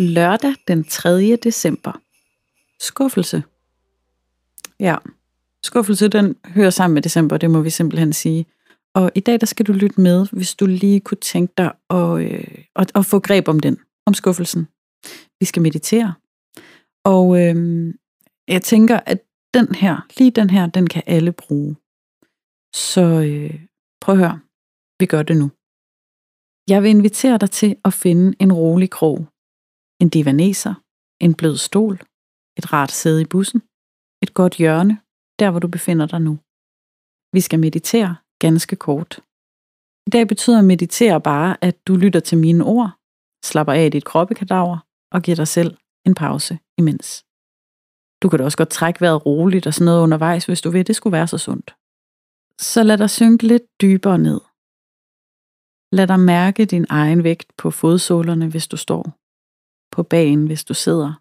Lørdag den 3. december. Skuffelse. Ja, skuffelse den hører sammen med december, det må vi simpelthen sige. Og i dag der skal du lytte med, hvis du lige kunne tænke dig at, øh, at, at få greb om den, om skuffelsen. Vi skal meditere. Og øh, jeg tænker, at den her, lige den her, den kan alle bruge. Så øh, prøv at høre, vi gør det nu. Jeg vil invitere dig til at finde en rolig krog. En divaneser, en blød stol, et rart sæde i bussen, et godt hjørne, der hvor du befinder dig nu. Vi skal meditere ganske kort. I dag betyder meditere bare, at du lytter til mine ord, slapper af i dit kroppekadaver og giver dig selv en pause imens. Du kan da også godt trække vejret roligt og sådan noget undervejs, hvis du vil, det skulle være så sundt. Så lad dig synke lidt dybere ned. Lad dig mærke din egen vægt på fodsålerne, hvis du står. På bagen, hvis du sidder.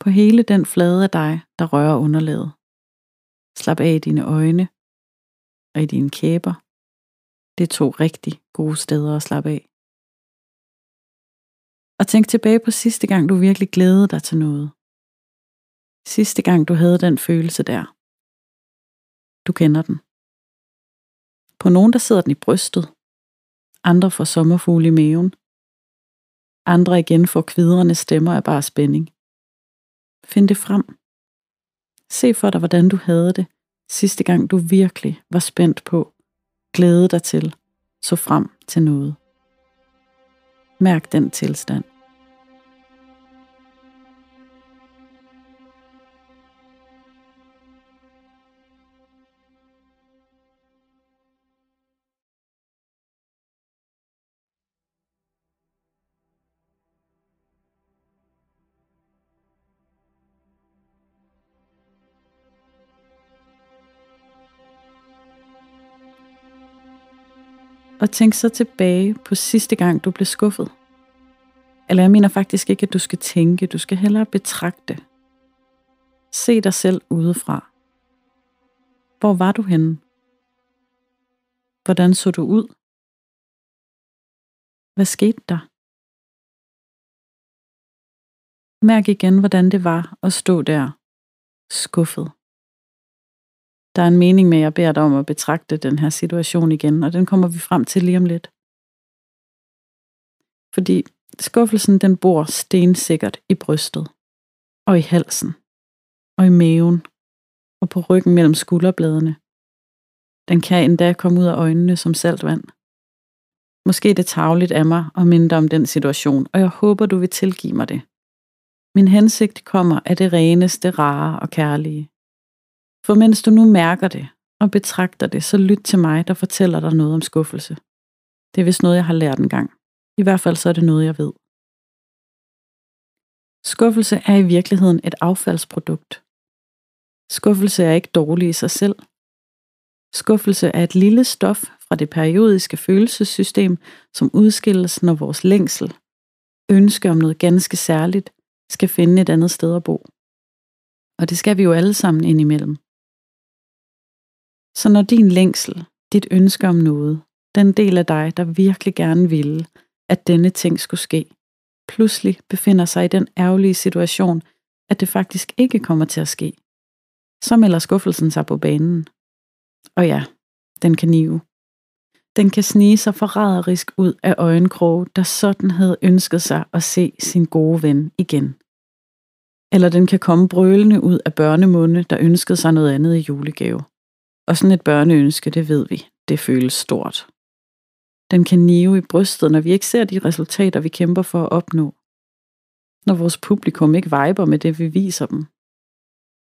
På hele den flade af dig, der rører underlaget. Slap af i dine øjne og i dine kæber. Det er to rigtig gode steder at slappe af. Og tænk tilbage på sidste gang, du virkelig glædede dig til noget. Sidste gang, du havde den følelse der. Du kender den. På nogen, der sidder den i brystet. Andre får sommerfugle i maven. Andre igen får kvidrende stemmer af bare spænding. Find det frem. Se for dig, hvordan du havde det, sidste gang du virkelig var spændt på, glæde dig til, så frem til noget. Mærk den tilstand. Og tænk så tilbage på sidste gang, du blev skuffet. Eller jeg mener faktisk ikke, at du skal tænke, du skal hellere betragte. Se dig selv udefra. Hvor var du henne? Hvordan så du ud? Hvad skete der? Mærk igen, hvordan det var at stå der, skuffet. Der er en mening med, at jeg beder dig om at betragte den her situation igen, og den kommer vi frem til lige om lidt. Fordi skuffelsen, den bor stensikkert i brystet, og i halsen, og i maven, og på ryggen mellem skulderbladene. Den kan endda komme ud af øjnene som saltvand. Måske er det tavligt af mig at minde dig om den situation, og jeg håber, du vil tilgive mig det. Min hensigt kommer af det reneste, rare og kærlige. For mens du nu mærker det og betragter det, så lyt til mig, der fortæller dig noget om skuffelse. Det er vist noget, jeg har lært en gang. I hvert fald så er det noget, jeg ved. Skuffelse er i virkeligheden et affaldsprodukt. Skuffelse er ikke dårlig i sig selv. Skuffelse er et lille stof fra det periodiske følelsessystem, som udskilles, når vores længsel, ønske om noget ganske særligt, skal finde et andet sted at bo. Og det skal vi jo alle sammen indimellem. Så når din længsel, dit ønske om noget, den del af dig, der virkelig gerne ville, at denne ting skulle ske, pludselig befinder sig i den ærgerlige situation, at det faktisk ikke kommer til at ske, så melder skuffelsen sig på banen. Og ja, den kan nive. Den kan snige sig forræderisk ud af øjenkroge, der sådan havde ønsket sig at se sin gode ven igen. Eller den kan komme brølende ud af børnemunde, der ønskede sig noget andet i julegave. Og sådan et børneønske, det ved vi, det føles stort. Den kan nive i brystet, når vi ikke ser de resultater, vi kæmper for at opnå. Når vores publikum ikke viber med det, vi viser dem.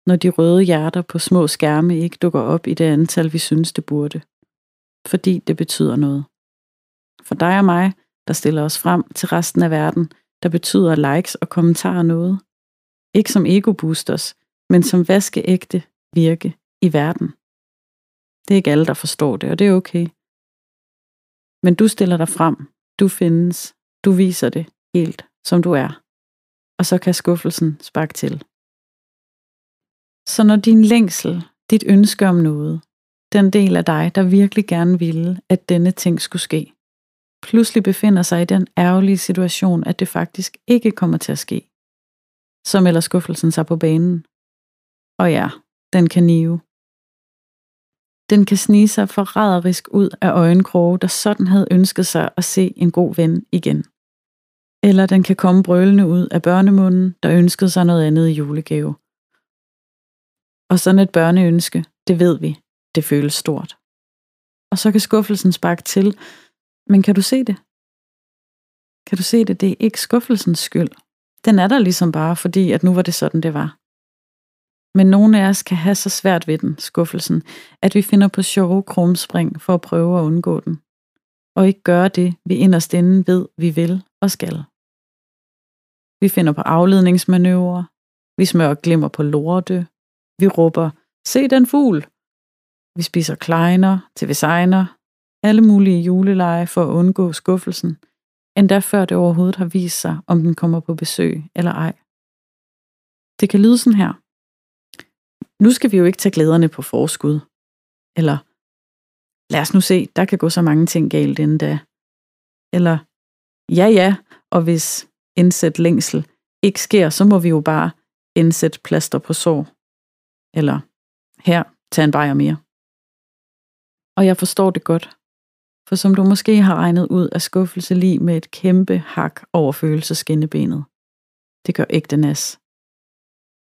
Når de røde hjerter på små skærme ikke dukker op i det antal, vi synes, det burde. Fordi det betyder noget. For dig og mig, der stiller os frem til resten af verden, der betyder likes og kommentarer noget. Ikke som ego-boosters, men som vaskeægte virke i verden. Det er ikke alle, der forstår det, og det er okay. Men du stiller dig frem, du findes, du viser det helt, som du er. Og så kan skuffelsen sparke til. Så når din længsel, dit ønske om noget, den del af dig, der virkelig gerne ville, at denne ting skulle ske, pludselig befinder sig i den ærgerlige situation, at det faktisk ikke kommer til at ske, så melder skuffelsen sig på banen. Og ja, den kan nive. Den kan snige sig forræderisk ud af øjenkroge, der sådan havde ønsket sig at se en god ven igen. Eller den kan komme brølende ud af børnemunden, der ønskede sig noget andet i julegave. Og sådan et børneønske, det ved vi, det føles stort. Og så kan skuffelsen sparke til, men kan du se det? Kan du se det? Det er ikke skuffelsens skyld. Den er der ligesom bare, fordi at nu var det sådan, det var. Men nogle af os kan have så svært ved den, skuffelsen, at vi finder på sjove krumspring for at prøve at undgå den. Og ikke gøre det, vi inderst inde ved, vi vil og skal. Vi finder på afledningsmanøvrer. Vi smører glimmer på lorte. Vi råber, se den fugl. Vi spiser kleiner til designer. Alle mulige juleleje for at undgå skuffelsen, endda før det overhovedet har vist sig, om den kommer på besøg eller ej. Det kan lyde sådan her. Nu skal vi jo ikke tage glæderne på forskud. Eller, lad os nu se, der kan gå så mange ting galt inden da. Eller, ja ja, og hvis indsæt længsel ikke sker, så må vi jo bare indsætte plaster på sår. Eller, her, tag en bajer mere. Og jeg forstår det godt. For som du måske har regnet ud, er skuffelse lige med et kæmpe hak over følelseskindebenet. Det gør ægte nas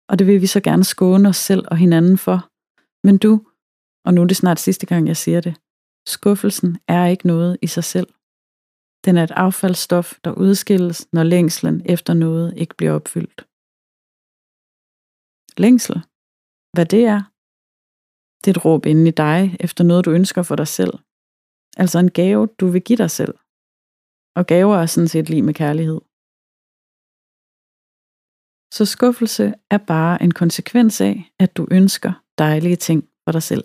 og det vil vi så gerne skåne os selv og hinanden for. Men du, og nu er det snart sidste gang, jeg siger det, skuffelsen er ikke noget i sig selv. Den er et affaldsstof, der udskilles, når længslen efter noget ikke bliver opfyldt. Længsel. Hvad det er? Det er et råb inden i dig efter noget, du ønsker for dig selv. Altså en gave, du vil give dig selv. Og gaver er sådan set lige med kærlighed. Så skuffelse er bare en konsekvens af, at du ønsker dejlige ting for dig selv.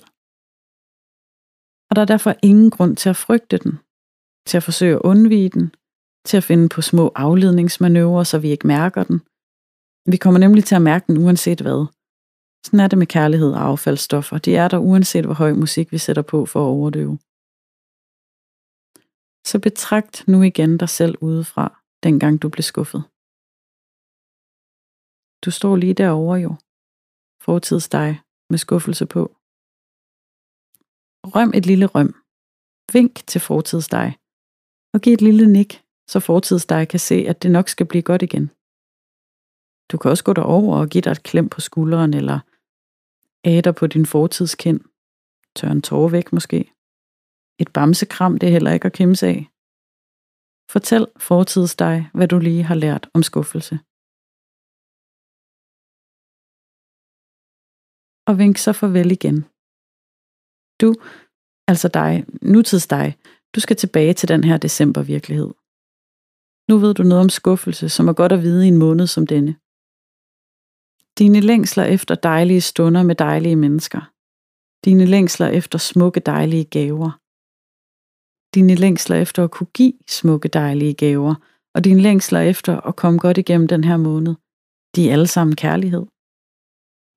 Og der er derfor ingen grund til at frygte den, til at forsøge at undvige den, til at finde på små afledningsmanøvrer, så vi ikke mærker den. Vi kommer nemlig til at mærke den uanset hvad. Sådan er det med kærlighed og affaldsstoffer. De er der uanset hvor høj musik vi sætter på for at overdøve. Så betragt nu igen dig selv udefra, dengang du blev skuffet. Du står lige derovre jo. Fortids dig med skuffelse på. Røm et lille røm. Vink til fortids dig. Og giv et lille nik, så fortids dig kan se, at det nok skal blive godt igen. Du kan også gå derover og give dig et klem på skulderen, eller æder på din fortidskind. Tør en tårer væk måske. Et bamsekram, det er heller ikke at kæmpe af. Fortæl fortids dig, hvad du lige har lært om skuffelse. Og vink så farvel igen. Du, altså dig, nutids dig, du skal tilbage til den her decembervirkelighed. Nu ved du noget om skuffelse, som er godt at vide i en måned som denne. Dine længsler efter dejlige stunder med dejlige mennesker. Dine længsler efter smukke dejlige gaver. Dine længsler efter at kunne give smukke dejlige gaver. Og dine længsler efter at komme godt igennem den her måned. De er alle sammen kærlighed.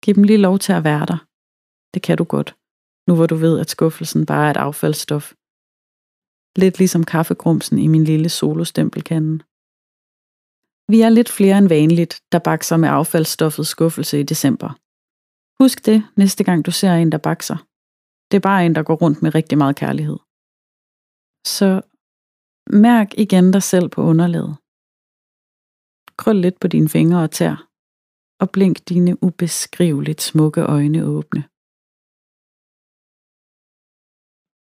Giv dem lige lov til at være der. Det kan du godt, nu hvor du ved, at skuffelsen bare er et affaldsstof. Lidt ligesom kaffegrumsen i min lille solostempelkande. Vi er lidt flere end vanligt, der bakser med affaldsstoffet skuffelse i december. Husk det næste gang du ser en, der bakser. Det er bare en, der går rundt med rigtig meget kærlighed. Så mærk igen dig selv på underlaget. Krøl lidt på dine fingre og tær og blink dine ubeskriveligt smukke øjne åbne.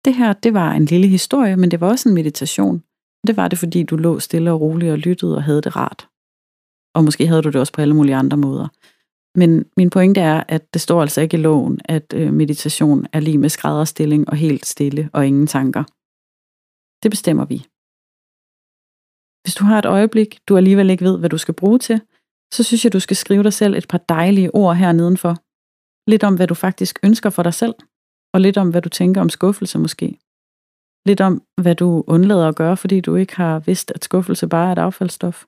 Det her, det var en lille historie, men det var også en meditation. Det var det, fordi du lå stille og roligt og lyttede og havde det rart. Og måske havde du det også på alle mulige andre måder. Men min pointe er, at det står altså ikke i loven, at øh, meditation er lige med skrædderstilling og helt stille og ingen tanker. Det bestemmer vi. Hvis du har et øjeblik, du alligevel ikke ved, hvad du skal bruge til, så synes jeg, du skal skrive dig selv et par dejlige ord her nedenfor. Lidt om, hvad du faktisk ønsker for dig selv, og lidt om, hvad du tænker om skuffelse måske. Lidt om, hvad du undlader at gøre, fordi du ikke har vidst, at skuffelse bare er et affaldsstof.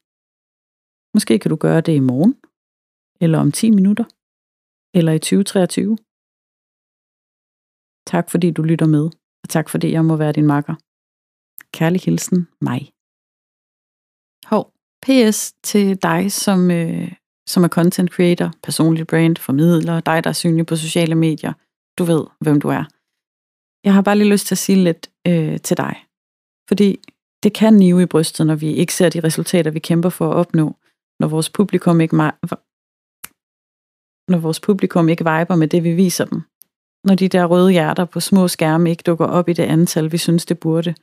Måske kan du gøre det i morgen, eller om 10 minutter, eller i 2023. Tak fordi du lytter med, og tak fordi jeg må være din makker. Kærlig hilsen mig. PS til dig, som, øh, som er content creator, personlig brand, formidler, dig, der er synlig på sociale medier. Du ved, hvem du er. Jeg har bare lige lyst til at sige lidt øh, til dig. Fordi det kan nive i brystet, når vi ikke ser de resultater, vi kæmper for at opnå. Når vores publikum ikke, når vores publikum ikke viber med det, vi viser dem. Når de der røde hjerter på små skærme ikke dukker op i det antal, vi synes, det burde.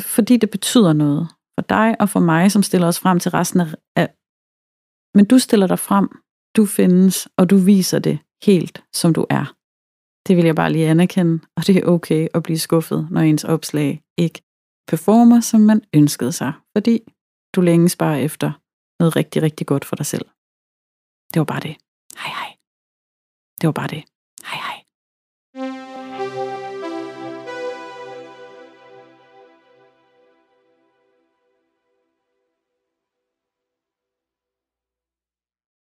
Fordi det betyder noget for dig og for mig, som stiller os frem til resten af... Men du stiller dig frem, du findes, og du viser det helt, som du er. Det vil jeg bare lige anerkende, og det er okay at blive skuffet, når ens opslag ikke performer, som man ønskede sig, fordi du længes bare efter noget rigtig, rigtig godt for dig selv. Det var bare det. Hej hej. Det var bare det.